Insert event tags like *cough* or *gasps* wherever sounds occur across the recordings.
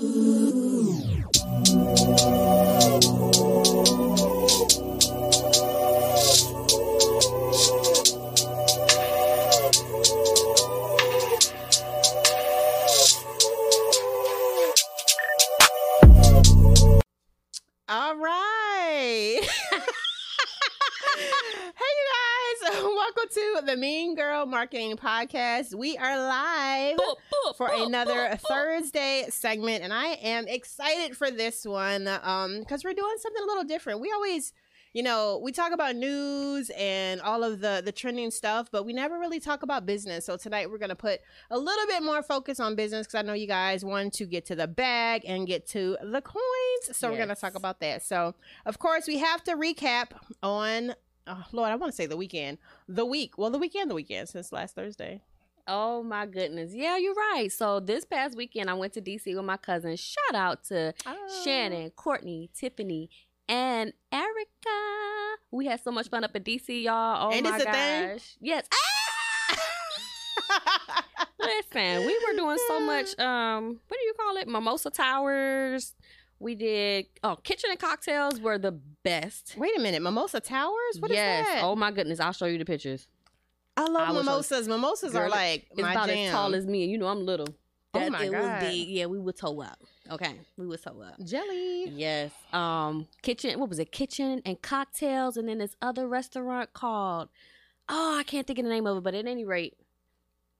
All right. *laughs* hey, you guys. *laughs* Welcome to the Mean Girl Marketing Podcast. We are live for another Thursday segment, and I am excited for this one um, because we're doing something a little different. We always you know, we talk about news and all of the the trending stuff, but we never really talk about business. So tonight we're going to put a little bit more focus on business cuz I know you guys want to get to the bag and get to the coins. So we're going to talk about that. So, of course, we have to recap on oh, Lord, I want to say the weekend. The week. Well, the weekend, the weekend since last Thursday. Oh my goodness. Yeah, you're right. So this past weekend I went to DC with my cousins. Shout out to Oh. Shannon, Courtney, Tiffany, and Erica. We had so much fun up in DC, y'all. Oh And my it's a gosh. thing? Yes. *laughs* Listen, we were doing so much um what do you call it? Mimosa Towers. We did oh kitchen and cocktails were the best. Wait a minute, Mimosa Towers? What is that? yes. that? Oh my goodness, I'll show you the pictures. I love I mimosas. Mimosas are Girl, like It's about jam. as tall as me, and you know I'm little. Oh my it God. was big. Yeah, we would toe up. Okay, we would toe up. jelly. Yes. Um, kitchen. What was it? Kitchen and cocktails, and then this other restaurant called. Oh, I can't think of the name of it, but at any rate,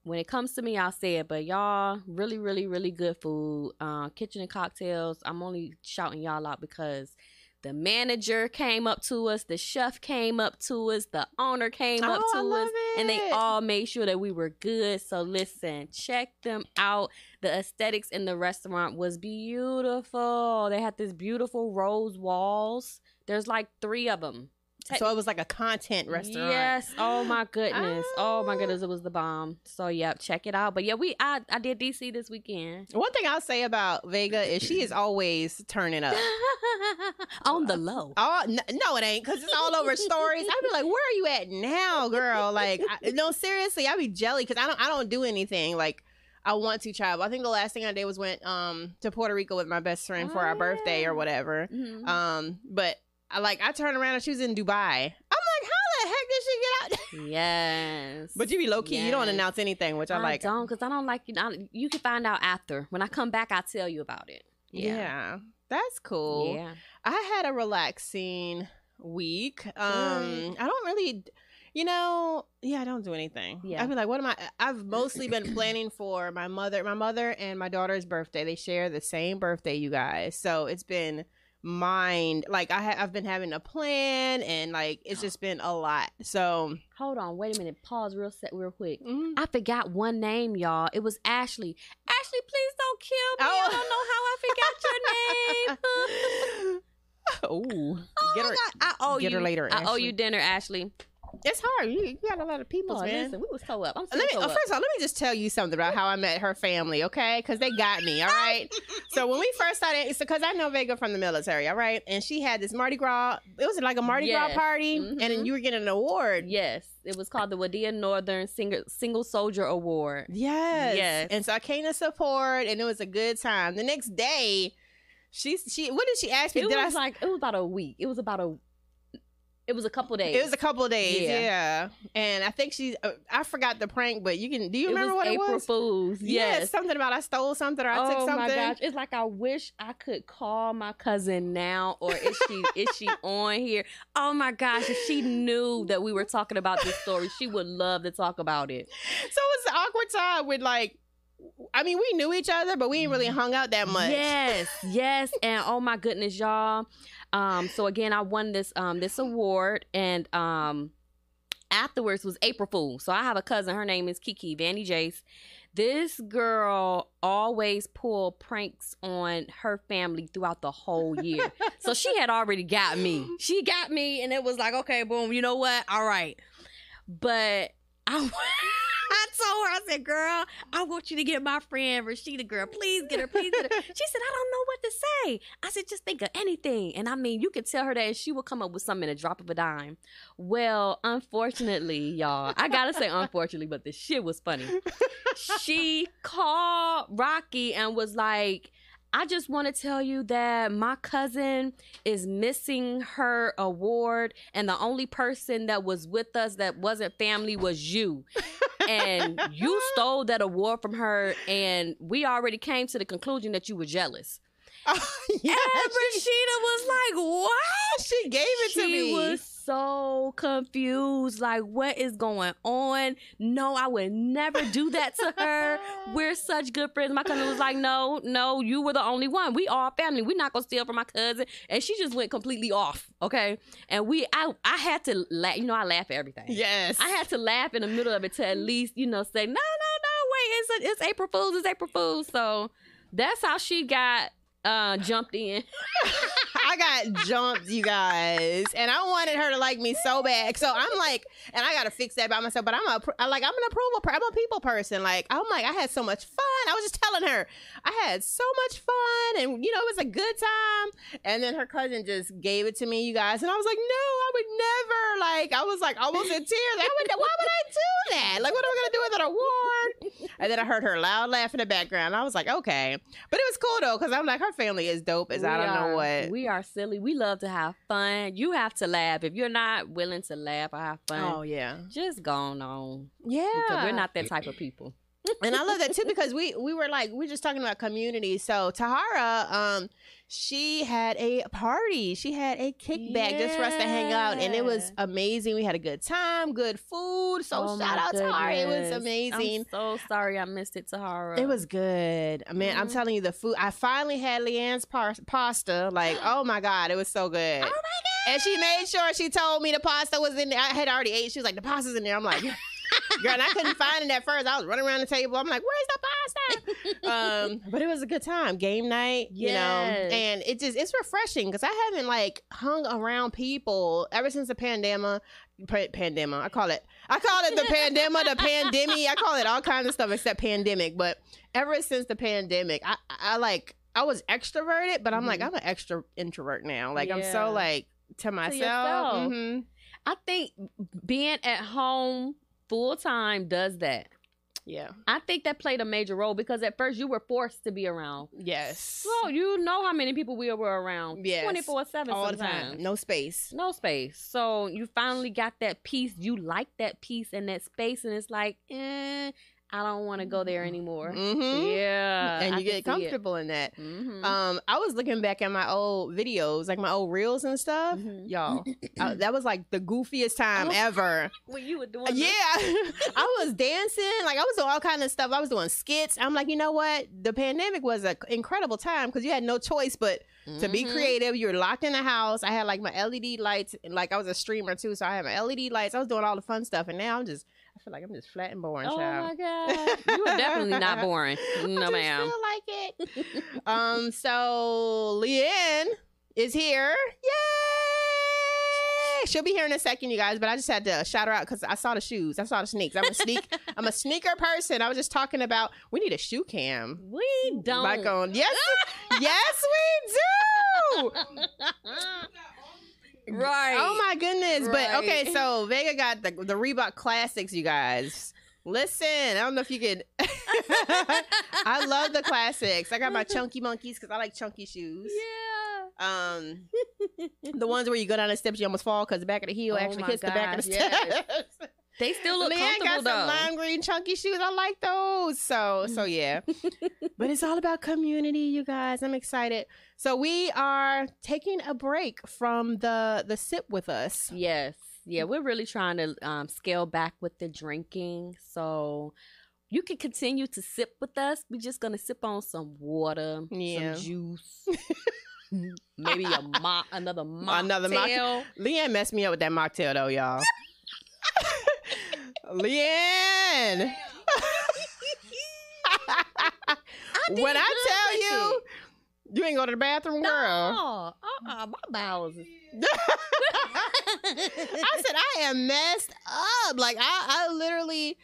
when it comes to me, I'll say it. But y'all, really, really, really good food. Uh, kitchen and cocktails. I'm only shouting y'all out because the manager came up to us, the chef came up to us, the owner came up Oh, I to us, and they all made sure that we were good. So listen, check them out. The aesthetics in the restaurant was beautiful. They had this beautiful rose walls. There's like three of them. So it was like a content restaurant. Yes. Oh my goodness. Oh my Ah. goodness. It was the bomb. So yeah, check it out. But yeah, we I I did DC this weekend. One thing I'll say about Vega is she is always turning up. *laughs* On the low. Oh no, it ain't because it's all over stories. I'd be like, "Where are you at now, girl?" Like, I, no, seriously, I'd be jelly because I don't, I don't do anything. Like, I want to travel. I think the last thing I did was went um to Puerto Rico with my best friend for Oh, our birthday or whatever. Mhm. Um, but I like I turned around and she was in Dubai. I'm like, how the heck did she get out? *laughs* yes. but you be low key. You don't announce anything, which I, I like. don't because I don't like you. Know, you can find out after. When I come back, I'll tell you about it. Yeah. Yeah. that's cool. Yeah. I had a relaxing week. Um, I don't really, you know, yeah, I don't do anything. Yeah. I'd be like, what am I? I've *clears throat* mostly been planning for my mother, my mother and my daughter's birthday. They share the same birthday, you guys. So it's been mind like I ha- I've been having a plan and like it's just been a lot. So Hold on. Wait a minute. Pause real set real quick. mm, I forgot one name, y'all. It was Ashley. Ashley, please don't kill me. Oh. I don't know how I forgot your name. oh, *laughs* Oh get her. God. I owe get you her later, I owe you dinner, Ashley. It's hard. You, you got a lot of people, Oh, man. listen, we was toe up. I'm still Let me, toe uh, up. first of all, let me just tell you something about how I met her family, okay? Because they got me, all right? *laughs* so when we first started, it's because I know Vega from the military, all right? And she had this Mardi Gras, it was like a Mardi Gras Yes. party, and Mhm. you were getting an award. Yes, it was called the Wadia Northern Single Single Soldier Award. Yes. Yes. And so I came to support, and it was a good time. The next day, she, she what did she ask me? It did was I, like it was about a week. It was about a. It was a couple days. it was a couple days, yeah. Yeah. And I think she, uh, I forgot the prank, but you can, do you It remember what April it was? Fools. Yes, Yes. something about I stole something or I oh took something. my gosh! It's like I wish I could call my cousin now, or is she is she *laughs* on here? Oh my gosh! If she knew that we were talking about this story, she would love to talk about it. So it's an awkward time with like, I mean, we knew each other, but we ain't really hung out that much. Yes, yes, and oh my goodness, y'all. Um, so again, I won this um this award, and um afterwards was April Fool. So I have a cousin. Her name is Kiki Vanny Jace. This girl always pull pranks on her family throughout the whole year. *laughs* so she had already got me. She got me, and it was like, okay, boom. You know what? All right, but I. *laughs* I told her, I said, girl, I want you to get my friend Rashida, girl. Please get her, please get her. *laughs* She said, I don't know what to say. I said, just think of anything. And I mean, you could tell her that and she will come up with something in a drop of a dime. Well, unfortunately, y'all, I gotta say unfortunately, but the shit was funny. She called Rocky and was like, I just want to tell you that my cousin is missing her award, and the only person that was with us that wasn't family was you. And you stole that award from her, and we already came to the conclusion that you were jealous. *laughs* yeah, and Rashida was like, "What?" She gave it she to me. was so confused. Like, what is going on? No, I would never do that to her. *laughs* We're such good friends. My cousin was like, "No, no, you were the only one. We all family. We're not gonna steal from my cousin." And she just went completely off. Okay, and we, I, I had to laugh. You know, I laugh at everything. yes. I had to laugh in the middle of it to at mm. least, you know, say, no, no, no, wait, it's, it's April Fool's, it's April Fool's. So that's how she got uh jumped in. *laughs* I got jumped, you guys, and I wanted her to like me so bad. So I'm like, and I gotta fix that by myself. But I'm a, I like, I'm an approval. I'm a people person. Like, I'm like, I had so much fun. I was just telling her, I had so much fun, and you know, it was a good time. And then her cousin just gave it to me, you guys, and I was like, no, I would never. Like, I was like almost in tears. I would, why would I do that? Like, what am I gonna do with an award? And then I heard her loud laugh in the background. I was like, okay, but it was cool though, because I'm like, her family is dope as I don't are- know what. We are silly. We love to have fun. You have to laugh. If you're not willing to laugh or have fun, Oh yeah, just go on. yeah. Because we're not that type of people. And I love that too because we we were like we were just talking about community. So Tahara, um, she had a party. She had a kickback just for us to hang out, and it was amazing. We had a good time, good food. So Oh, shout out Tahara. It was amazing. I'm so sorry I missed it, Tahara. It was good, I man. I'm Mhm. telling you, the food. I finally had Leanne's par- pasta. Like, *gasps* oh my god, it was so good. Oh my god. And she made sure she told me the pasta was in there. I had already ate. She was like, the pasta's in there. I'm like, *laughs* girl, and I couldn't find it at first. I was running around the table. I'm like, where's the pasta? um, *laughs* but it was a good time. Game night, you know, and it just it's refreshing because I haven't like hung around people ever since the pandemic. Pa- pandemic, I call it. I call it the pandemic, the pandemic. I call it all kinds of stuff except pandemic. But ever since the pandemic, I, I like I was extroverted, but I'm like Mhm. I'm an extra introvert now. Like I'm so like to myself. yourself. Mhm. I think being at home full time does that. Yeah. I think that played a major role because at first you were forced to be around. Yes. So you know how many people we were around Yes. twenty four seven all the time. No space. No space. So you finally got that peace. You like that peace and that space, and it's like, eh, I don't want to go there anymore. Mm-hmm. Yeah, and you can get comfortable in that. Mhm. Um, I was looking back at my old videos, like my old reels and stuff. Mhm. Y'all, I- *clears throat* that was like the goofiest time ever. *laughs* when you were doing, Yeah, *laughs* I was dancing, like I was doing all kind of stuff. I was doing skits. I'm like, you know what? The pandemic was an incredible time because you had no choice but to be Mhm. creative. You were locked in the house. I had like my LED lights, and like I was a streamer too, so I had my LED lights. I was doing all the fun stuff, and now I'm just, I feel like I'm just flat and boring, Oh child. my *laughs* god, you were definitely not *laughs* boring. I No, just ma'am. feel like it. *laughs* um, so Leanne is here. Yay! She'll be here in a second, you guys. But I just had to shout her out because I saw the shoes. I saw the sneaks. I'm a sneak. I'm a sneaker person. I was just talking about we need a shoe cam. We don't. Like on yes, yes we do. Right. Oh my goodness! But okay, so *laughs* Vega got the the Reebok classics, you guys. Listen, I don't know if you could. *laughs* I love the classics. I got my chunky monkeys because I like chunky shoes. Yeah. Um, the ones where you go down the steps, you almost fall because the back of the heel Oh actually hits the back of the gosh, yes. steps. They still look Leanne got comfortable some though. lime green chunky shoes. I like those. So so yeah. *laughs* but it's all about community, you guys. I'm excited. So we are taking a break from the the sip with us. Yes. Yeah, we're really trying to um, scale back with the drinking. So you can continue to sip with us. We're just going to sip on some water, Yeah. some juice, *laughs* maybe a mo- another mocktail. Another mocktail. Leanne messed me up with that mocktail though, y'all. *laughs* Leanne. *laughs* when I tell you, you ain't go to the bathroom, girl. No, uh-uh, my bowels. *laughs* *laughs* I said I am messed up. Like I, I literally,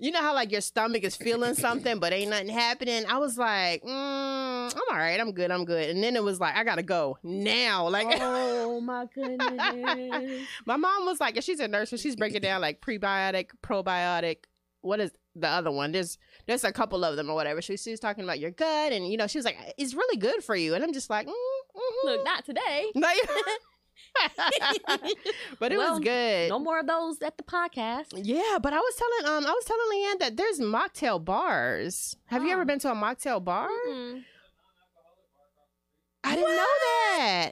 you know how like your stomach is feeling something, but ain't nothing happening. I was like, mm, I'm all right. I'm good. I'm good. And then it was like, I gotta go now. Like *laughs* oh my goodness. *laughs* my mom was like, and she's a nurse, so she's breaking down like prebiotic, probiotic, what is the other one? There's there's a couple of them or whatever. She, she was talking about your gut, and you know, she was like, "It's really good for you," and I'm just like, mm, mhm. Look, not today. *laughs* You- *laughs* but it Well, was good. No more of those at the podcast. Yeah, but I was telling um I was telling Leanne that there's mocktail bars. Have you Oh. ever been to a mocktail bar? Mm-mm. I didn't know that.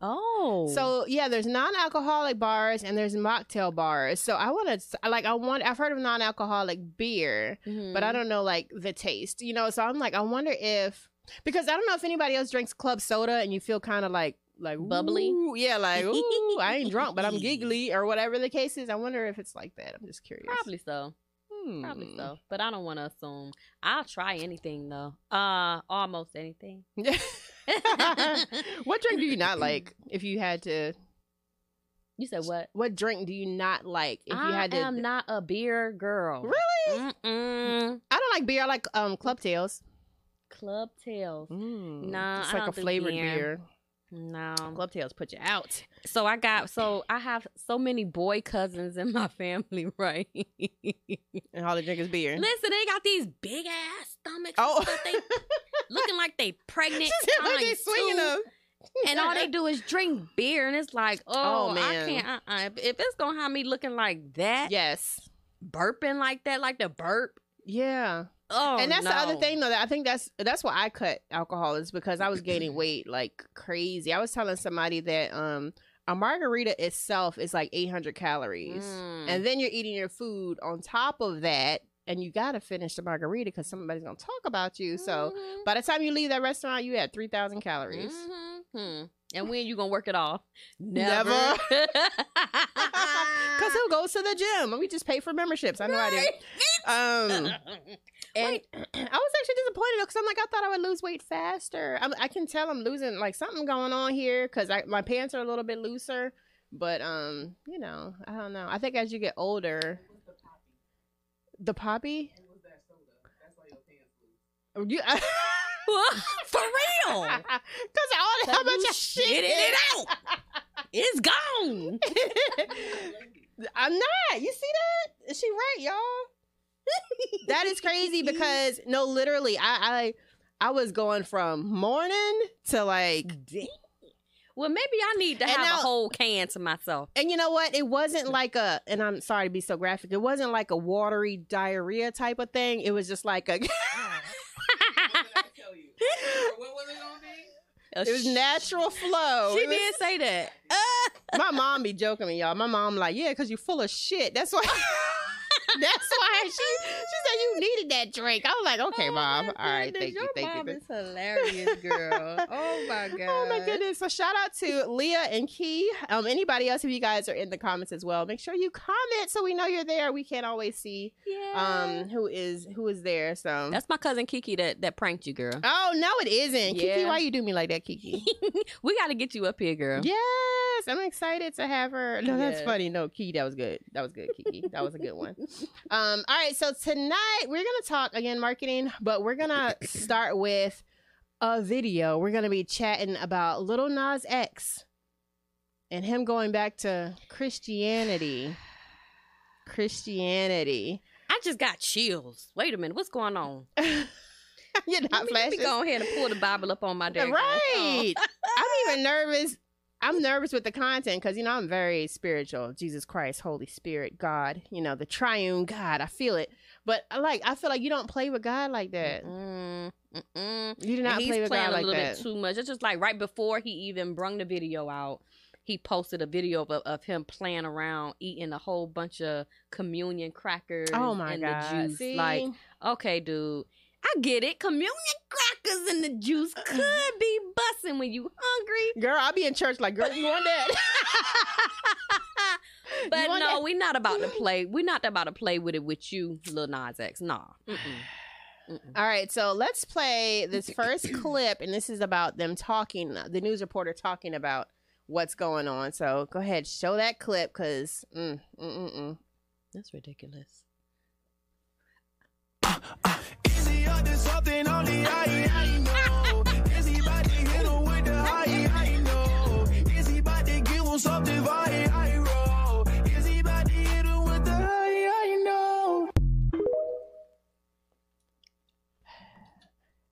Oh, So yeah, there's non-alcoholic bars and there's mocktail bars. So I want to like I want I've heard of non-alcoholic beer, Mhm. but I don't know like the taste. You know, so I'm like I wonder if because I don't know if anybody else drinks club soda and you feel kind of like like Bubbly? ooh, yeah, like ooh, I ain't drunk, but I'm *laughs* giggly or whatever the case is. I wonder if it's like that. I'm just curious. probably so. Probably Hmm. so, but I don't want to assume. I'll try anything though. Uh, almost anything. *laughs* what drink do you not like? *laughs* If you had to, You said what? what drink do you not like? If you had to, I am not a beer girl. really, Mm-mm. I don't like beer. I like um club tails. Club tails. Mm, Nah, it's I like a flavored beer. beer. No. Club tails put you out. So I got so I have so many boy cousins in my *laughs* family, right? And all they drink is beer. Listen, they got these big ass stomachs. Oh. They *laughs* looking like they pregnant. Like they swinging them. and all they do is drink beer, and it's like, *laughs* oh, Oh, man. I can't. Uh-uh. If, if it's gonna have me looking like that, Yes. burping like that, like the burp. Yeah. Oh, and that's the other thing though that I think that's that's why I cut alcohol is because I was gaining weight like crazy. I was telling somebody that um a margarita itself is like 800 calories. Mm. And then you're eating your food on top of that and you got to finish the margarita cuz somebody's going to talk about you. So Mhm. by the time you leave that restaurant you had 3000 calories. Mhm. And when you gonna work it off? Never. *laughs* *laughs* Cuz who goes to the gym? We just pay for memberships. I know I do. Um *laughs* And *clears throat* I was actually disappointed because I'm like, I thought I would lose weight faster. I'm, I can tell I'm losing like something going on here because my pants are a little bit looser. But um, you know, I don't know. I think as you get older, the poppy. You, *laughs* *laughs* For real. Because all how much shit it out. It's gone. *laughs* I'm not. You see that? Is she right, y'all? That is crazy because *laughs* no, literally, I I I was going from morning to like Well, maybe I need to And have now- a whole can to myself. And you know what? It wasn't like a, and I'm sorry to be so graphic. It wasn't like a watery diarrhea type of thing. It was just like a, ah. *laughs* it was oh, natural flow. She was- did say that. *laughs* My mom be joking me, y'all. My mom like, yeah, because you're full of shit. That's why. *laughs* That's why she she said you needed that drink. I was like, okay, Oh, mom. my All right, goodness, thank you, your thank you. mom thank is *laughs* hilarious, girl. oh my god. *laughs* Oh my goodness. So shout out to Leah and Key. Um, anybody else, if you guys are in the comments as well, make sure you comment so we know you're there. We can't always see Yeah. um who is who is there. So That's my cousin Kiki that that pranked you, girl. Oh no, it isn't. Kiki, Yeah. why you do me like that, Kiki? we got to get you up here, girl. yes, I'm excited to have her. No, that's funny. No, Kiki, that was good. That was good, Kiki. That was a good one. Um, all right, so tonight we're gonna talk again marketing, but we're gonna start with a video. We're gonna be chatting about Little Nas X and him going back to Christianity. Christianity. I just got chills. Wait a minute, what's going on? *laughs* You're not me, let me flashing. go ahead and pull the Bible up on my desk. Right. I'm even nervous. I'm nervous with the content because you know I'm very spiritual. Jesus Christ, Holy Spirit, God. You know the Triune God. I feel it, but I like I feel like you don't play with God like that. Mm, mm-mm. You do not he's play with playing God a like little that. bit too much. It's just like right before he even brung the video out, he posted a video of, of him playing around eating a whole bunch of communion crackers. oh my and God! The juice. See? Like, okay, dude, I get it. Communion crackers and the juice could be busting when you hungry. girl, I'll be in church like, girl, you want that? *laughs* But want no, that? we're not about to play. We're not about to play with it with you, Lil Nas X. Nah. Mm-mm. Mm-mm. All right, so let's play this *clears throat* first clip, and this is about them talking. The news reporter talking about what's going on. So go ahead, show that clip, because mm, mm, mm, mm. That's ridiculous. Is he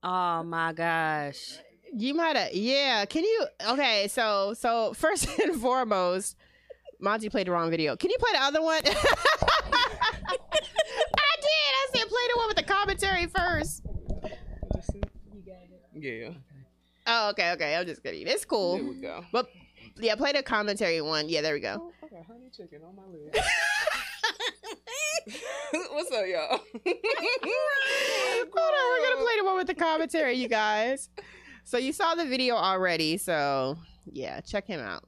Oh my gosh. You might have yeah, can you okay, so so first *laughs* and foremost, Monty played the wrong video. Can you play the other one? *laughs* one with the commentary first. Yeah. Oh, okay, okay. I'm just kidding. It's cool. There we go. But yeah, play the commentary one. Yeah, there we go. Oh, I got honey chicken on my lid. *laughs* What's up, y'all? *laughs* Hold on, we're gonna play the one with the commentary, you guys. So you saw the video already, so yeah, check him out.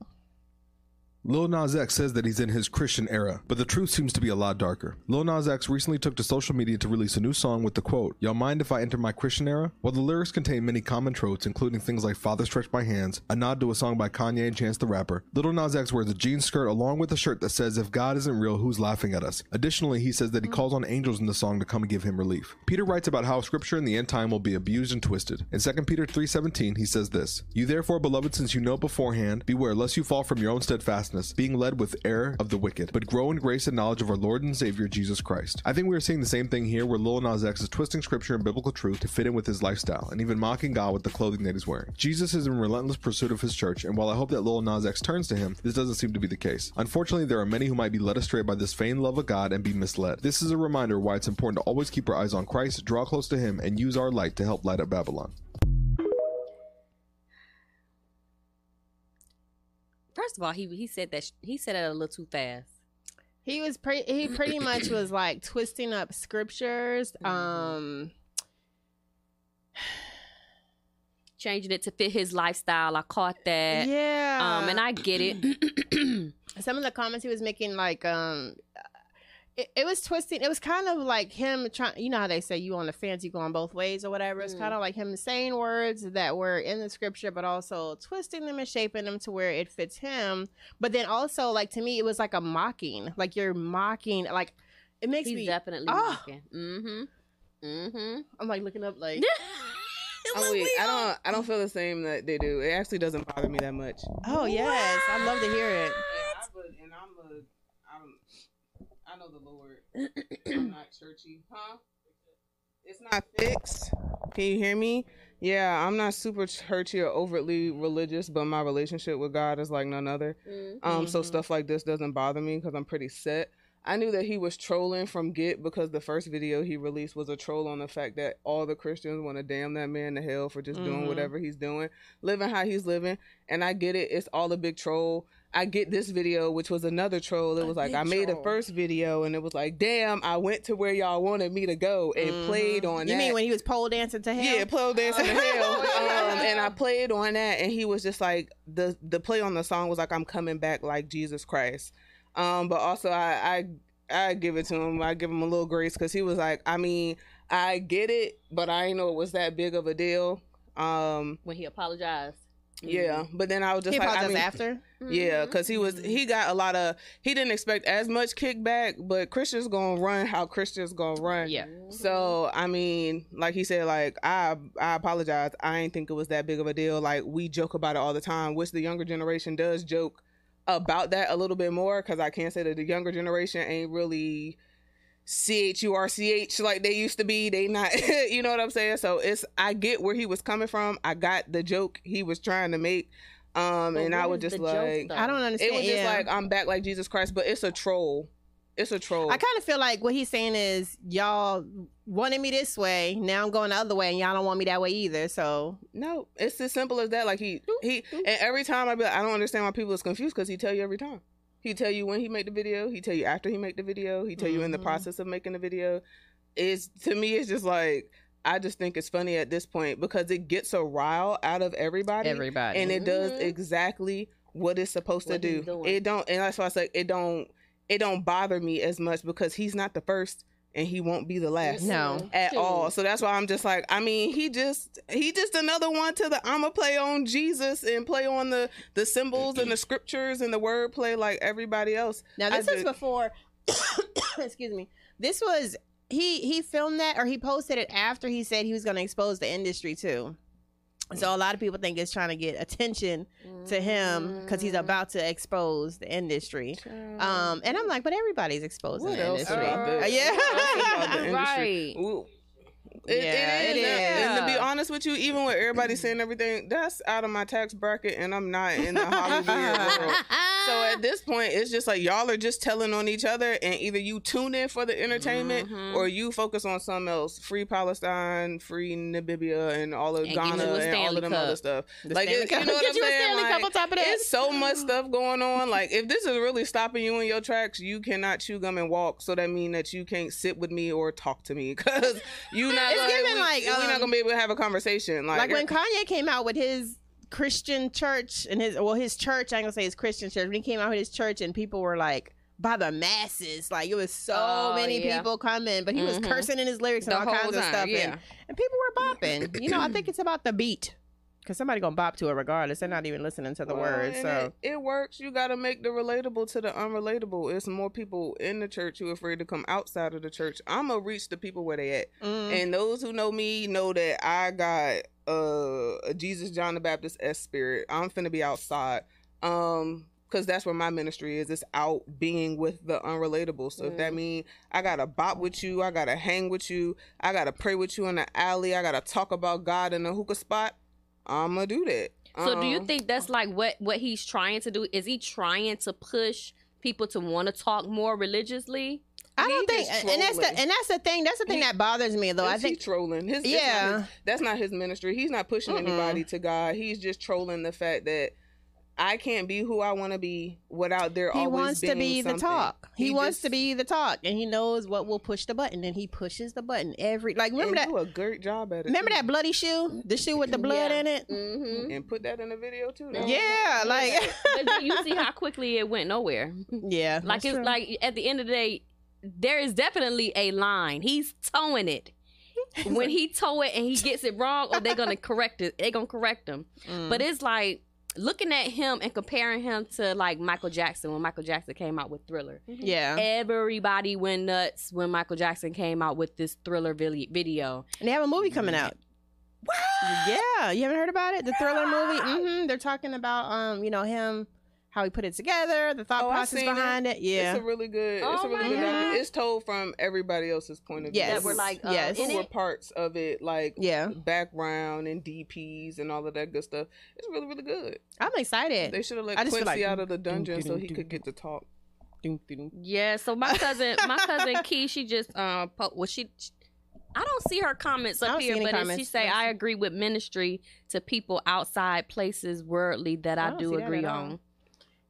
Lil Nas X says that he's in his Christian era, but the truth seems to be a lot darker. Lil Nas X recently took to social media to release a new song with the quote, Y'all mind if I enter my Christian era? While the lyrics contain many common tropes, including things like Father Stretch My Hands, a nod to a song by Kanye and Chance the Rapper, Lil Nas X wears a jean skirt along with a shirt that says, If God isn't real, who's laughing at us? Additionally, he says that he calls on angels in the song to come and give him relief. Peter writes about how scripture in the end time will be abused and twisted. In 2 Peter 3.17, he says this, You therefore, beloved, since you know beforehand, beware lest you fall from your own steadfastness, being led with error of the wicked, but grow in grace and knowledge of our Lord and Savior Jesus Christ. I think we are seeing the same thing here where Lil Nas X is twisting scripture and biblical truth to fit in with his lifestyle, and even mocking God with the clothing that he's wearing. Jesus is in relentless pursuit of his church, and while I hope that Lil Nas X turns to him, this doesn't seem to be the case. Unfortunately, there are many who might be led astray by this feigned love of God and be misled. This is a reminder why it's important to always keep our eyes on Christ, draw close to him, and use our light to help light up Babylon. First of all, he he said that sh- he said it a little too fast. He was pre- he pretty *coughs* much was like twisting up scriptures. Um *sighs* Changing it to fit his lifestyle. I caught that. yeah. Um, and I get it. some of the comments he was making like um it, it was twisting it was kind of like him trying you know how they say you on the fence you go on both ways or whatever it's Mm. kind of like him saying words that were in the scripture but also twisting them and shaping them to where it fits him but then also like to me it was like a mocking like you're mocking like it makes He's me definitely Ah. mocking. Mm-hmm. Mm-hmm. i'm like looking up like *laughs* I'm weak. I don't. I don't feel the same that they do. It actually doesn't bother me that much. oh yes i'd love to hear it and I'm a. I'm. I know the Lord. I'm not *clears throat* churchy, huh? It's not fixed. Can you hear me? Yeah, I'm not super churchy or overtly religious, but my relationship with God is like none other. Um, so Mhm. stuff like this doesn't bother me because I'm pretty set. I knew that he was trolling from Get because the first video he released was a troll on the fact that all the Christians want to damn that man to hell for just doing Mhm. whatever he's doing, living how he's living. And I get it; it's all a big troll. I get this video, which was another troll. It A was like I made troll. a first video, and it was like, "Damn, I went to where y'all wanted me to go and Mhm. played on that. you that." mean when he was pole dancing to hell Yeah, pole dancing to hell. *laughs* Oh, Um, and I played on that, and he was just like the the play on the song was like I'm coming back like Jesus Christ. Um, but also I I I give it to him. I give him a little grace because he was like, I mean, I get it, but I didn't know it was that big of a deal. Um, When he apologized. Yeah, but then I was just he like, I mean, after yeah, because he was he got a lot of he didn't expect as much kickback, but Christians gonna run how Christians gonna run. yeah So I mean, like he said, like I I apologize. I ain't think it was that big of a deal. Like we joke about it all the time, which the younger generation does joke about that a little bit more. Because I can't say that the younger generation ain't really C H U R C H like they used to be. They not, *laughs* you know what I'm saying. So it's I get where he was coming from. I got the joke he was trying to make. Um, But and I would just the joke, like i don't understand it was just like I'm back like Jesus Christ, but it's a troll. It's a troll. I kind of feel like what he's saying is y'all wanted me this way. Now I'm going the other way, and y'all don't want me that way either. So No, it's as simple as that. Like he he and every time I be like, I don't understand why people is confused because he tell you every time. He tell you when he make the video. He tell you after he make the video. He tell you in the Mhm. process of making the video. Is to me, it's just like I just think it's funny at this point because it gets a rile out of everybody, everybody, and it does Mhm. exactly what it's supposed What to do. doing. It don't, and that's why I say it don't. It don't bother me as much because he's not the first, and he won't be the last No. At Shoot. all. So that's why I'm just like, I mean, he just he just another one to the I'ma play on Jesus and play on the the symbols and the scriptures and the wordplay like everybody else. now I this is did- before. *coughs* excuse me. This was he he filmed that or he posted it after he said he was going to expose the industry too. So a lot of people think it's trying to get attention to him because he's Mhm. about to expose the industry. Um, and I'm like, but everybody's exposing what the industry. Uh, yeah. what else about the *laughs* industry? Right. Ooh, It, Yeah, it it is. And to be honest with you, even with everybody saying everything, that's out of my tax bracket, and I'm not in the Hollywood *laughs* world. So at this point, it's just like y'all are just telling on each other, and either you tune in for the entertainment Mhm. or you focus on something else. Free Palestine, free Namibia, and all of And Ghana and all of them Cup. other stuff. The like Stanley it, you Cup. know what Get I'm you a saying? Stanley Like, Cup on top of that. It's so much stuff going on. Like if this is really stopping you in your tracks, you cannot chew gum and walk. So that means that you can't sit with me or talk to me *laughs* because you not It's gonna, giving, we, like, we're not um, gonna be able to have a conversation. Like, like when Kanye came out with his Christian church and his well his church I'm gonna say his Christian church when he came out with his church and people were like by the masses like it was so Oh, many yeah. people coming but he was Mhm. cursing in his lyrics and The all kinds of stuff yeah. and, and people were bopping you know I think it's about the beat because somebody gonna bop to it regardless they're not even listening to the Well, words so it, it works. You got to make the relatable to the unrelatable. It's more people in the church who are afraid to come outside of the church. I'm gonna reach the people where they at. mm, And those who know me know that I got uh, a Jesus John the Baptist S spirit. I'm finna be outside. Um because that's where my ministry is. It's out being with the unrelatable. So if that Mm. mean I gotta bop with you, I gotta hang with you, I gotta pray with you in the alley, I gotta talk about God in a hookah spot, I'ma do that. So do you Um, think that's like what what he's trying to do? Is he trying to push people to want to talk more religiously? I don't think and that's the and that's the thing that's the thing He- that bothers me though I Is he think trolling. His, it's not Yeah. his- that's not his ministry. He's not pushing Mm-mm. anybody to God. He's just trolling the fact that I can't be who I want to be without there he always wants to being be the talk. He, wants just- to be the talk, and he knows what will push the button, and he pushes the button every. Like remember and that? do a great job at it. Remember too. that bloody shoe? The shoe with the blood Yeah. in it? Mm-hmm. and put that in the video too. though. Yeah, like *laughs* you see how quickly it went nowhere. yeah, Like it's true. like at the end of the day, there is definitely a line. He's towing it. when he tow it and he gets it wrong, or they're gonna *laughs* correct it. They're gonna correct him. Mm. But it's like looking at him and comparing him to like Michael Jackson when Michael Jackson came out with Thriller. yeah, Everybody went nuts when Michael Jackson came out with this Thriller video. and they have a movie coming out. Yeah, you haven't heard about it? The thriller movie. Mm hmm They're talking about um, you know, him, how he put it together, the thought Oh, process seen it. behind it. Yeah, It's a really good. it's Oh a really good. docu- God. It's told from everybody else's point of view. Yes. That were like uh, Yes. in who were parts of it, like yeah. background and DPs and all of that good stuff. It's really really good. I'm excited. They should have let I just feel Quincy like- out of the dungeon so he could get to talk. Dun, dun. Yeah, so my cousin, my *laughs* cousin Key, she just uh, po- well, she, I don't see her comments up here, but it- she say I agree with ministry to people outside places worldly that I I, don't do see that agree all. on.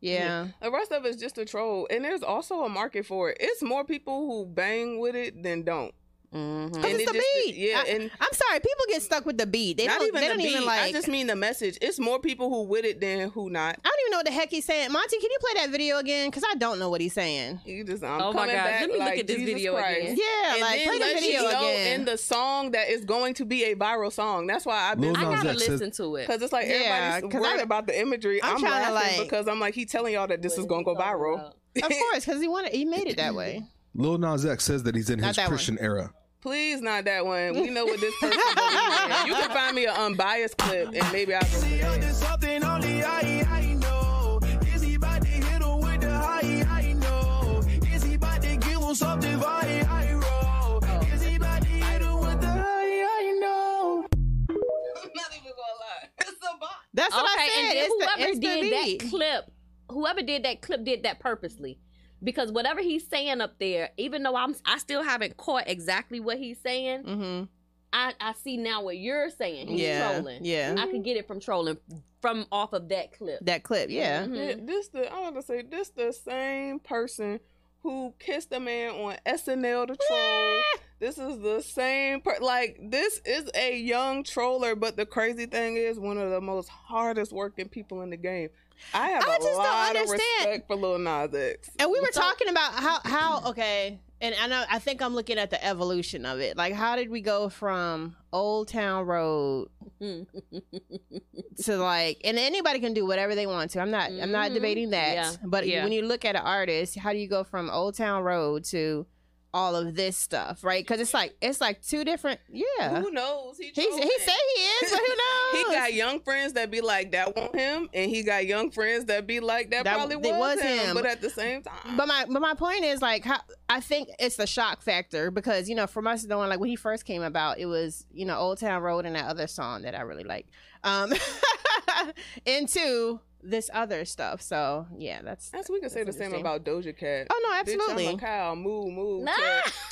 Yeah. The rest of it's just a troll, and there's also a market for it. It's more people who bang with it than don't. Mhm. Cause And it's it the just- beat. yeah, I, and I'm sorry, people get stuck with the beat. They not don't. even they the don't beat. even like. I just mean the message. It's more people who with it than who not. I don't even know what the heck he's saying. Monty, can you play that video again? Because I don't know what he's saying. You just I'm Oh my God, back let me look at this Jesus video Christ. again. Yeah, And like then play the video you know again. in the song that is going to be a viral song. That's why I've been Lil I gotta listen to it. because it's like Yeah, everybody's 'cause worried I- about the imagery. I'm I'm, trying to, like- because I'm like he telling y'all that this is gonna go viral. of course, because he wanted, he made it that *laughs* way. Lil Nas X says that he's in Not his that one. Christian era. Please, not that one. We know what this person believes in. You can find me an unbiased clip, and maybe I'll go Is for he up that. to something only I, I know? Is he about to hit him with the high, I know? Is he about to give him something I, I roll? Is he about to hit him with the high, I know? I'm not even gonna lie. It's a bot. That's what I said. and then it's the, whoever it's did beat. that clip, whoever did that clip did that purposely. Because whatever he's saying up there, even though I'm, I still haven't caught exactly what he's saying. Mm-hmm. I, I see now what you're saying. He's Yeah, trolling. yeah. I could get it from trolling from off of that clip. That clip, yeah. Mhm. Th- This the I want to say this the same person who kissed a man on SNL to troll. *laughs* This is the same per- like this is a young troller, but the crazy thing is one of the most hardest working people in the game. I have I a just don't lot of respect for Lil Nas X. And we were talking about how how okay, and I know I think I'm looking at the evolution of it. Like, how did we go from Old Town Road to like, and anybody can do whatever they want to. I'm not I'm not Mhm. debating that. Yeah, But yeah. when you look at an artist, how do you go from Old Town Road to all of this stuff, right? Because it's like it's like two different. Yeah, Who knows? He he he say he is, but who *laughs* knows? he got young friends that be like that want him, and he got young friends that be like that, That- probably was, was him, him. But at the same time, But my but my point is like how I think it's the shock factor because you know from us knowing like when he first came about it was you know Old Town Road and that other song that I really like um *laughs* into this other stuff so yeah that's That's we can say the same about Doja Cat. oh no Bitch, absolutely I'm a cow. Move, move. Nah.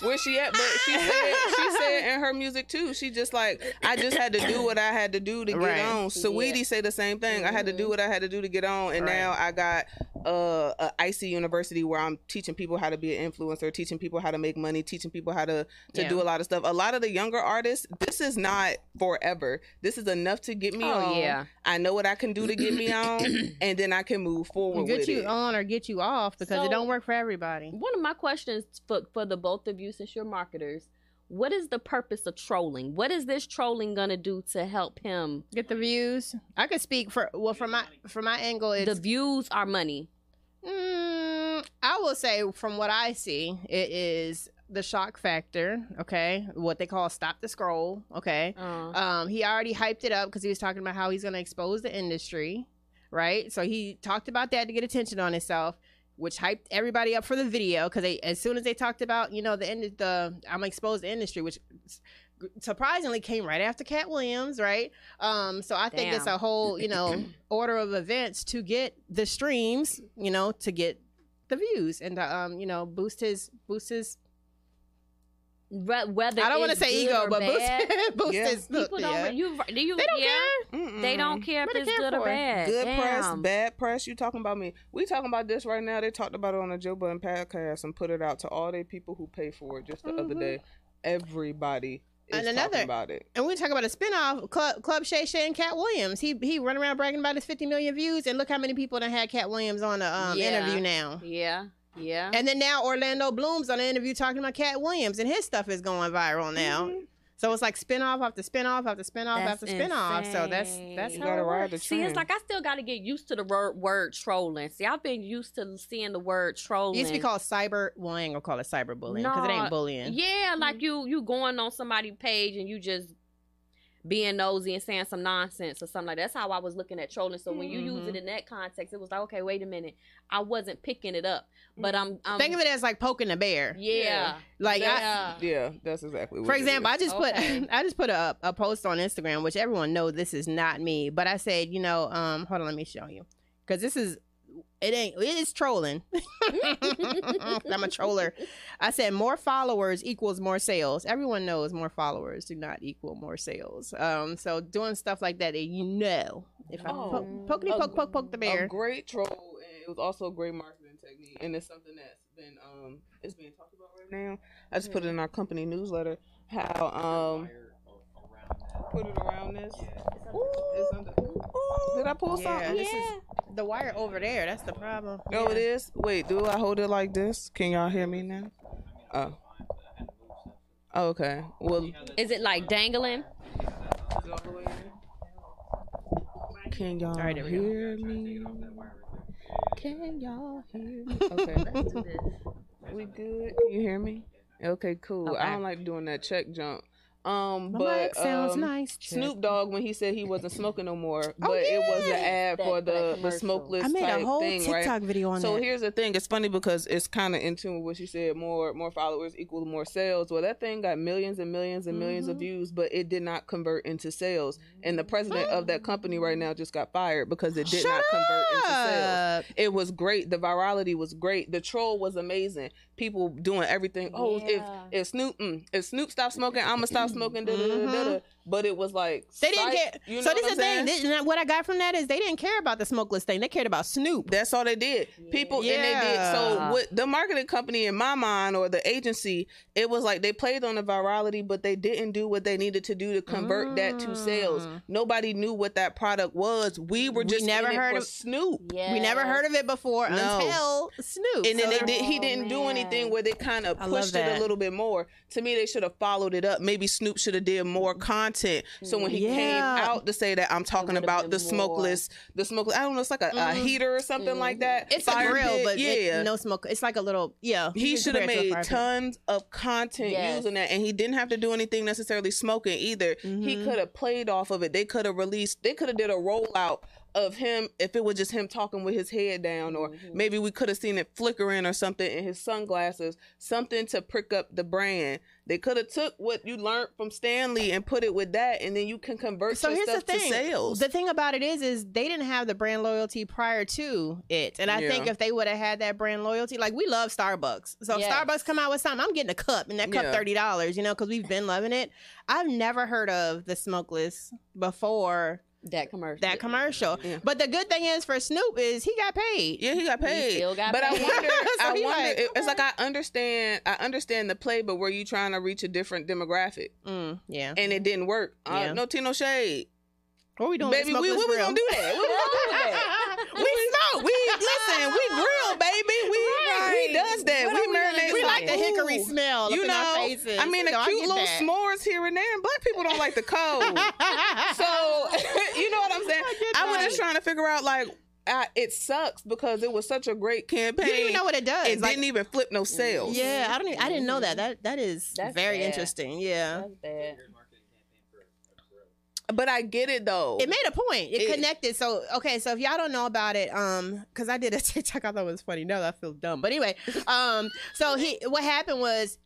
Where she at? But she said she said in her music too. She just like I just had to do what I had to do to get Right. on. Saweetie Yeah. say the same thing. I had to do mm-hmm. what I had to do to get on, and Right. now I got uh, a icy university where I'm teaching people how to be an influencer, teaching people how to make money, teaching people how to to Yeah. do a lot of stuff. A lot of the younger artists, this is not forever. This is enough to get me Oh, on. yeah. I know what I can do to get me on, *clears throat* and then I can move forward get with you it. on or get you off because So- it don't work for everybody One of my questions for for the both of you, since you're marketers, what is the purpose of trolling? What is this trolling gonna do to help him? get the views I could speak for well from my from my angle it's The views are money. Mm, I will say, from what I see, it is the shock factor. Okay, what they call stop the scroll. Okay, Uh, um, he already hyped it up because he was talking about how he's going to expose the industry, right? So he talked about that to get attention on himself, which hyped everybody up for the video because they, as soon as they talked about, you know, the end, the I'm gonna expose the industry, which surprisingly came right after Katt Williams, right? Um, so I think it's a whole, you know, *clears throat* order of events to get the streams, you know, to get the views and to, um, you know, boost his boost his. re- whether I don't want to say ego, but bad, boost *laughs* boost Yeah. his. people don't. yeah. You, do you? They don't yeah, care. Mm-mm. They don't care if What they it's care good or bad. Good press, bad press. You talking about me? We talking about this right now. They talked about it on the Joe Budden podcast and put it out to all they people who pay for it just the other Mhm. day. Everybody is And another- talking about it. And we talk about a spinoff, Club Club Shay Shay and Katt Williams. He he run around bragging about his 50 million views, and look how many people that had Katt Williams on the um, Yeah. interview now. Yeah, yeah. And then now Orlando Brown's on an interview talking about Katt Williams, and his stuff is going viral now. Mhm. So it's like spinoff after spinoff after spinoff That's after spinoff. So that's insane. that's You how gotta it ride works. the See, it's like I still got to get used to the word, word trolling. See, I've been used to seeing the word trolling. It used to be called cyber. Well, I ain't gonna call it cyber bullying because it ain't bullying. Yeah, Mm-hmm. like you you going on somebody's page and you just being nosy and saying some nonsense or something like that. That's how I was looking at trolling. So when you use Mm-hmm. it in that context, it was like, okay, wait a minute, I wasn't picking it up, but I'm, I'm Think of it as like poking a bear. yeah, Like I, yeah. Yeah, that's exactly. what For it example, is. I just Okay. put *laughs* I just put a, a post on Instagram, which everyone knows this is not me, but I said, you know, um, hold on, let me show you, because this is it ain't it is trolling. *laughs* I'm a troller. I said more followers equals more sales. Everyone knows more followers do not equal more sales. Um, so doing stuff like that, you know, if I Oh. poke, pokety A- poke poke poke the a bear. great troll, and it was also a great marketing technique, and it's something that's been um it's being talked about right now. I just put it in our company newsletter how um put it around this. It's under- Did I pull Yeah, something? this is the wire over there. That's the problem. Oh, it is. Wait, do I hold it like this? Can y'all hear me now? Oh. Oh, okay. Well, Is it like dangling? can y'all right, there we go. hear me? Can y'all hear me? Okay. *laughs* We good? Can you hear me? Okay, cool. Okay. I don't like doing that check jump. Um, My but mic sounds um, nice. Snoop Dogg when he said he wasn't smoking no more, but Oh, it was an ad That- for the the smokeless I made type a whole thing, right? TikTok video on So that. here's the thing. It's funny because it's kind of in tune with what she said. More more followers equal more sales. Well, that thing got millions and millions and 1000000s of Mhm. views, but it did not convert into sales. And the president of that company right now just got fired because it did Shut not convert into sales. It was great. The virality was great. The troll was amazing. People doing everything. Oh, Yeah. if if Snoop mm, if Snoop stopped smoking, I'ma stop smoking. Da, da, da, da, mm-hmm. da. But it was like Mm-hmm. They didn't psych- care. You know so this is the thing. This, what I got from that is they didn't care about the smokeless thing. They cared about Snoop. That's all they did. People and they did. So Yeah. what the marketing company in my mind or the agency, it was like they played on the virality, but they didn't do what they needed to do to convert that to sales. Mm. Nobody knew what that product was. We were We just never in it heard of- Snoop. Yeah. We never heard of it before No. until Snoop. And then So they did. He Oh, didn't do anything where they kind of pushed it a little bit more. To me, they should have followed it up. Maybe Snoop should have did more content. So when he came out to say that I'm talking about the more. smokeless, the smokeless, I don't know, it's like a, a Mhm. heater or something like that. It's Fire a grill, pit, but yeah. it, no smoke. It's like a little yeah. he should have compare to a made pit. tons of content Yes. using that and he didn't have to do anything necessarily smoking either he Mhm. could have played off of it they could have released they could have did a rollout of him if it was just him talking with his head down or Mhm. maybe we could have seen it flickering or something in his sunglasses something to prick up the brand they could have took what you learned from stanley and put it with that and then you can convert So here's the thing. sales The thing about it is, is they didn't have the brand loyalty prior to it, and I Yeah. think if they would have had that brand loyalty, like we love Starbucks. So if Yes. Starbucks come out with something, I'm getting a cup, and that cup Yeah. thirty dollars, you know, because we've been loving it. I've never heard of the smokeless before That commercial. that commercial. Yeah. But the good thing is for Snoop is he got paid. Yeah, he got paid. still got but paid. I wonder. *laughs* So I wonder. like, it- it's like I understand. I understand the play, but were you trying to reach a different demographic, Mm, yeah. and it didn't work? Uh, Yeah. No Tino shade, What we doing? baby. with We, we, we Grill? gonna do that. We gonna do that. *laughs* we smoke. We listen. We grill, baby. We Right. he does that. What we are we marinate. We like the hickory food. smell. You up in our know, faces. I mean, a cute little that. s'mores here and there. And black people don't like the cold. *laughs* so you know what I'm saying? get I was just trying to figure out like. I, it sucks because it was such a great campaign. you didn't even know what it does. it Like, didn't even flip no sales. Yeah, I don't. Even, I didn't know that. That that is That's very bad. interesting. Yeah, That's bad. But I get it though. it made a point. It, It- connected. So okay, so if y'all don't know about it, um, because I did a *laughs* TikTok, I thought it was funny. No, that I feel dumb, but anyway, um, so he what happened was,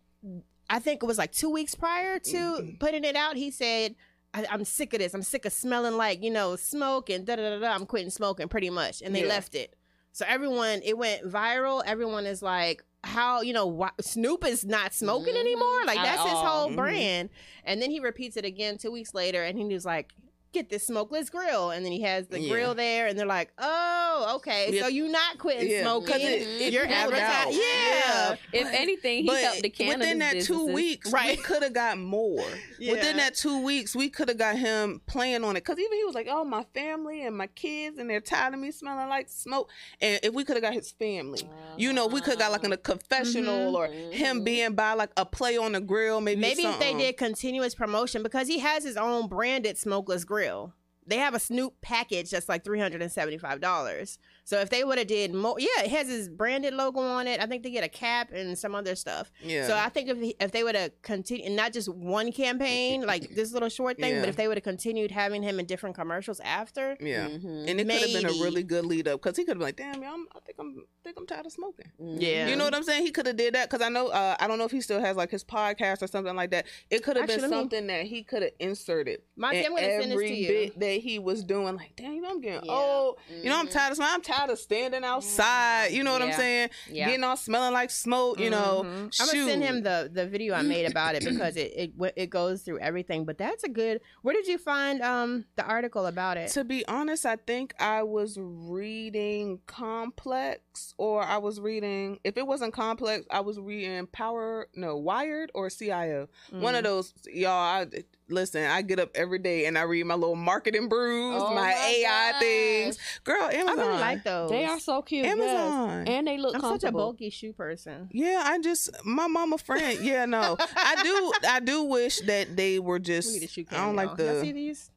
I think it was like two weeks prior to Mm-hmm. putting it out. He said. I, I'm sick of this. I'm sick of smelling like you know smoke and da da da da. I'm quitting smoking pretty much, and they Yeah. left it. So everyone, it went viral. Everyone is like, how you know why, Snoop is not smoking Mhm. anymore? Like At that's his all. whole Mhm. brand. And then he repeats it again two weeks later, and he was like, "Get this smokeless grill." And then he has the Yeah. grill there, and they're like, "Oh, okay, Yeah. so you're not quitting Yeah, smoking? 'cause it- it you're pulled out. advertising, yeah." If anything, he but helped the cannabis within that two weeks, Right. we could have got more. Yeah. Within that two weeks, we could have got him playing on it. Cause even he was like, "Oh, my family and my kids, and they're tired of me smelling like smoke." And if we could have got his family, you know, we could have got like in a confessional or him Mhm. being by like a play on the grill, maybe. Maybe if they did continuous promotion because he has his own branded smokeless grill real. They have a Snoop package that's like $375. So if they would have did more, yeah, it has his branded logo on it. I think they get a cap and some other stuff. Yeah. So I think if he, if they would have continued, not just one campaign *laughs* like this little short thing, Yeah. but if they would have continued having him in different commercials after, yeah. Mhm. And it could have been a really good lead up because he could have been like, "Damn, y'all, I'm, think I'm, I think I'm tired of smoking." Yeah. You know what I'm saying? He could have did that because I know uh, I don't know if he still has like his podcast or something like that. It could have been Actually, me- something that he could have inserted Monty, in I'm gonna send this every to you. bit that he was doing. Like, damn, you know, I'm getting Yeah. old. You know, I'm Mhm. tired of smoking. Tired of standing outside. You know what I'm saying? Yeah. Getting all smelling like smoke. You know, Mhm. I'm gonna send him the the video I made about it because it it it goes through everything. But that's a good. Where did you find um the article about it? To be honest, I think I was reading Complex or I was reading, if it wasn't Complex, I was reading Power, no, Wired or CIO. One Mm. of those, y'all, I, listen, I get up every day and I read my little marketing brews, Oh my, my AI gosh. things. Girl, Amazon. I really like those. They are so cute. yes. Amazon. And they look I'm such a bulky shoe person. Yeah, I just my mama friend. Yeah, no, I do. I do wish that they were We just. need a shoe I don't like cameo. Y'all see these?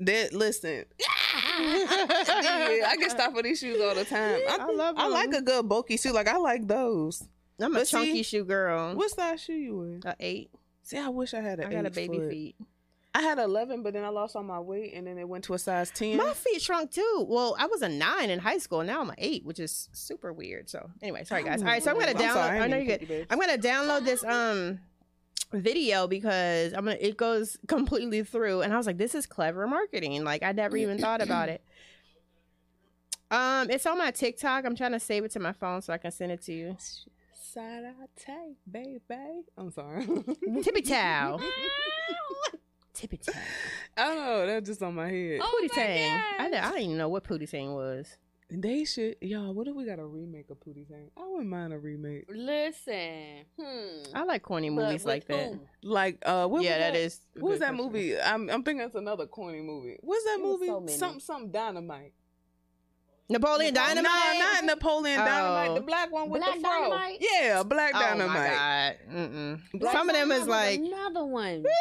that. Listen, yeah, *laughs* I get stuff for these shoes all the time. I, I love I like a good bulky shoe. Like I like those. I'm a But see, chunky shoe girl. What size shoe you wear? A eight. See, I wish I had a. I got a baby foot. feet. I had eleven, but then I lost all my weight, and then it went to a size ten. My feet shrunk too. Well, I was a nine in high school. Now I'm an eight, which is super weird. So anyway, sorry guys. All right, so I'm gonna I'm download. sorry, I know you're to good. you. I'm gonna download this um video because I'm gonna it goes *laughs* completely through and I was like, this is clever marketing. Like I never even thought about it. *clears throat* Um, it's on my TikTok. I'm trying to save it to my phone so I can send it to you. Side I take, baby. I'm sorry. Tippy *laughs* towel. Tippy towel. I don't know. That's just on my head. Oh Pootie Tang. I, gosh. didn't- I didn't even know what Pootie Tang was. They should, y'all. What if we got a remake of Pootie Tang? I wouldn't mind a remake. Listen. Hmm. I like corny movies like with that. who? Like, uh, what yeah, was that is. a What was that question. movie? I'm, I'm thinking it's another corny movie. What's that There was movie? so something, something Dynamite. Napoleon Dynamite. No, not Napoleon Dynamite. Oh. The black one with Black the fro. Dynamite? Yeah, Black Dynamite. Oh Dynamite. my god. Mm-mm. Black Some of them is like another one. *laughs*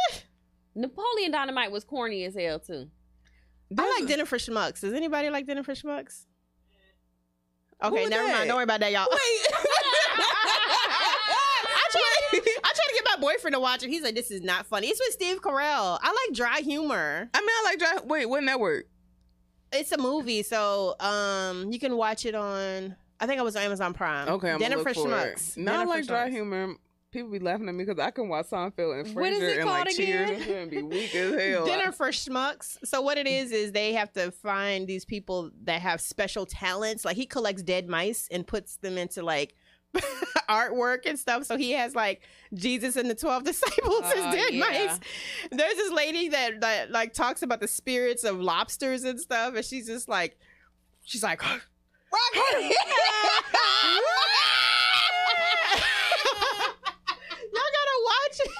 Napoleon Dynamite was corny as hell too. I like dinner for schmucks. Does anybody like dinner for schmucks? Okay, never that? mind. Don't worry about that, y'all. *laughs* *laughs* I tried, I tried to get my boyfriend to watch it. He's like, "This is not funny." It's with Steve Carell. I like dry humor. I mean, I like dry. Wait, what network? It's a movie, so um, you can watch it on. I think I was on Amazon Prime. Okay, I'm dinner gonna for look for schmucks. It. No, I Dinner for like dry humor. People be laughing at me because I can watch Seinfeld and What is Frasier it and like called Cheers again? and be weak as hell. Dinner for schmucks. So what it is is they have to find these people that have special talents. Like he collects dead mice and puts them into like *laughs* artwork and stuff. So he has like Jesus and the twelve *laughs* disciples as Oh, ah, dead yeah. mice. There's this lady that, that like talks about the spirits of lobsters and stuff, and she's just like, she's like. *gasps* *laughs* Y'all gotta watch it.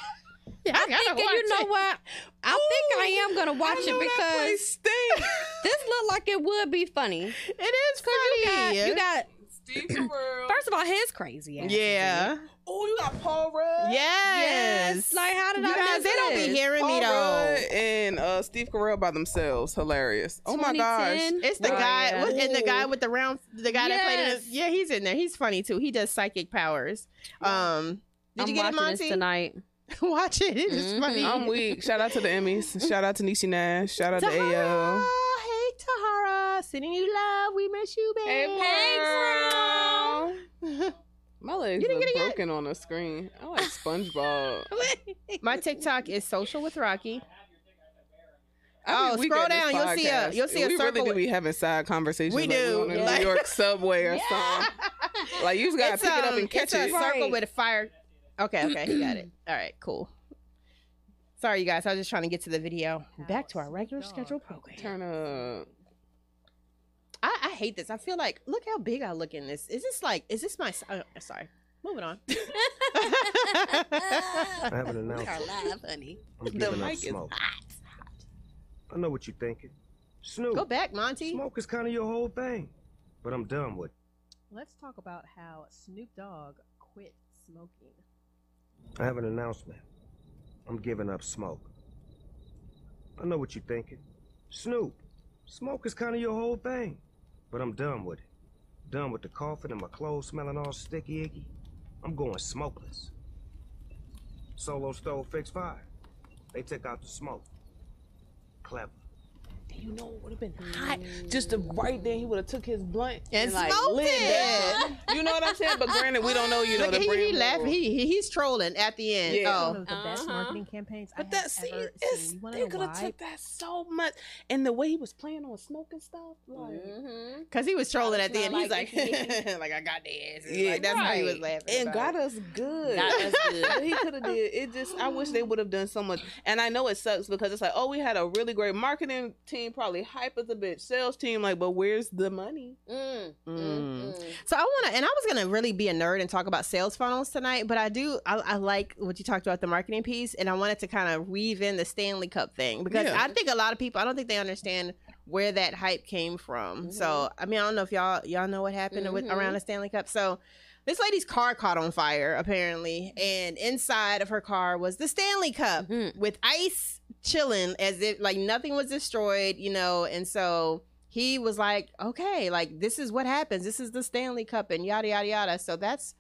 Y'all I gotta think watch you know it. what? I think I am gonna watch it know that place because stink. *laughs* this look like it would be funny. *laughs* It is You got, funny. you got Steve Carell. first of all his crazy ass. yeah. oh, you got Paul Rudd. Yes. Yes. Like how did you I guys, miss they don't be this? hearing me Paul though. Rudd and uh, Steve Carell by themselves. Hilarious. Oh my gosh. It's the Oh, guy, yeah. and the guy with the round, the guy that played Yes. it. Yeah, he's in there. He's funny too. He does psychic powers. Um, did I'm you get it, watching Monty? this tonight. *laughs* Watch it. It is Mhm. funny. I'm weak. Shout out to the Emmys. *laughs* Shout out to Niecy Nash. Shout out to Tahara, AO. hey Tahara, sending you love. We miss you, babe. girl. *laughs* My legs You are get yet? broken on the screen. I like SpongeBob. My TikTok is social with Rocky. I Oh, mean, we scroll down, you'll see a- podcast. you'll see a we circle really do with- be having side conversations. We like do. on a Yeah. New York subway or something. Like you just gotta It's, pick it up um, and catch it's a it. circle Right. with a fire. Okay, okay, he got it. *clears throat* All right, cool. Sorry, you guys. I was just trying to get to the video. Back to our regular schedule program. Turn up. I, I hate this. I feel like look how big I look in this. Is this like? Is this my? Uh, sorry. Moving on. *laughs* *laughs* I have an announcement. live, honey. I'm The giving up mic is smoke. I know what you're thinking. Snoop, Go back, Monty. smoke is kind of your whole thing. But I'm done with it. Let's talk about how Snoop Dogg quit smoking. I have an announcement. I'm giving up smoke. I know what you're thinking. Snoop, smoke is kind of your whole thing. But I'm done with it. Done with the coughing and my clothes smelling all sticky icky. I'm going smokeless. Solo stove fix fire. They took out the smoke. Clever. You know what would have been hot? Just to right then he would have took his blunt And like smoked lit it. that. You know what I'm saying? But granted, we don't know. You know Look, the he, brand. he laughed. level. He, he he's trolling at the end. Yeah. One Oh, of the best Uh-huh. marketing campaigns I But have that see, ever it's, seen. They could have took that so much, and the way he was playing on smoking stuff, like Mm-hmm. because he was trolling at the end. Smell He's like, like *laughs* like I got the ass. Yeah, like, that's how he was laughing. and about got it. us good. Got us *laughs* good. He could have did. It just I wish they would have done so much. And I know it sucks because it's like, oh, we had a really great marketing team, probably hype as a bitch, sales team, like, but where's the money? Mm. Mm. So I want to, and I was gonna really be a nerd and talk about sales funnels tonight, but I do, I, I like what you talked about the marketing piece, and I wanted to kind of weave in the Stanley Cup thing because Yeah. I think a lot of people, I don't think they understand where that hype came from. So I mean, I don't know if y'all y'all know what happened with Mhm. around the Stanley Cup. So this lady's car caught on fire apparently, and inside of her car was the Stanley Cup Mhm. with ice chilling as if like nothing was destroyed, you know, and so he was like, okay, like this is what happens. This is the Stanley Cup and yada yada yada. So that's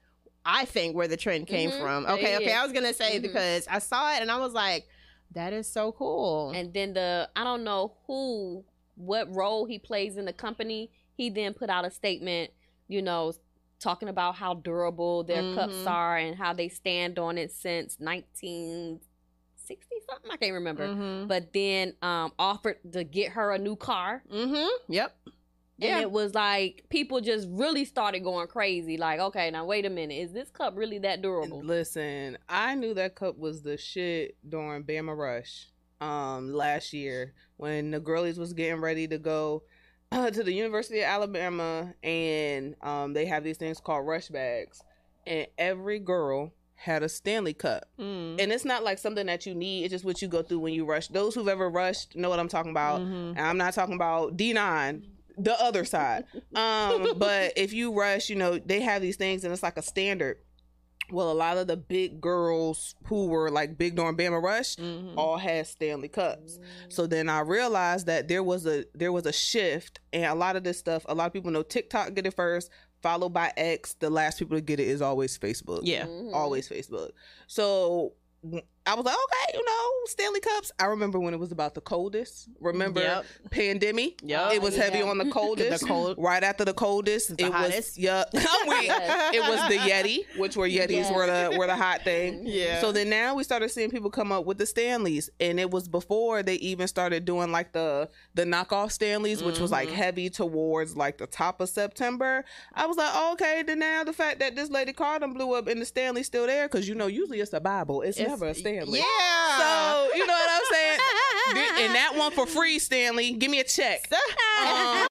I think where the trend came Mhm. from. Okay, okay. I was gonna say Mhm. because I saw it and I was like, that is so cool. And then the I don't know who what role he plays in the company. He then put out a statement, you know, talking about how durable their cups Mhm. are and how they stand on it since 1960 something. I can't remember. mm-hmm. But then um offered to get her a new car. mm-hmm. Yep. And Yeah. it was like people just really started going crazy. Like, okay, now wait a minute, is this cup really that durable? Listen, I knew that cup was the shit during Bama Rush um last year when the girlies was getting ready to go uh, *clears throat* to the University of Alabama and um they have these things called rush bags and every girl had a Stanley cup. Mm. And it's not like something that you need, it's just what you go through when you rush. Those who've ever rushed know what I'm talking about. Mhm. And I'm not talking about D9, the other side. Um, *laughs* but if you rush, you know, they have these things and it's like a standard well, a lot of the big girls who were like big during Bama Rush Mhm. all had Stanley Cups. So then I realized that there was a there was a shift, and a lot of this stuff. A lot of people know TikTok get it first, followed by X. The last people to get it is always Facebook. Yeah. Mhm. always Facebook. So I was like, okay, you know, Stanley Cups. I remember when it was about the coldest. Remember Yep. pandemic? Yep. It was Yeah. heavy on the *laughs* coldest. The cold- Right after the coldest, The it was yeah. *laughs* I'm. Yes. It was the Yeti, which were Yetis Yes. were the were the hot thing. *laughs* Yeah. So then now we started seeing people come up with the Stanleys, and it was before they even started doing like the the knockoff Stanleys, which was like Mhm. heavy towards like the top of September. I was like, oh, okay, then now the fact that this lady Carden blew up and the Stanley's still there, because you know usually it's a Bible, it's, It's- never a Stanley. Yeah. So you know what I'm saying? and that one for free, Stanley. Give me a check. Um, *laughs*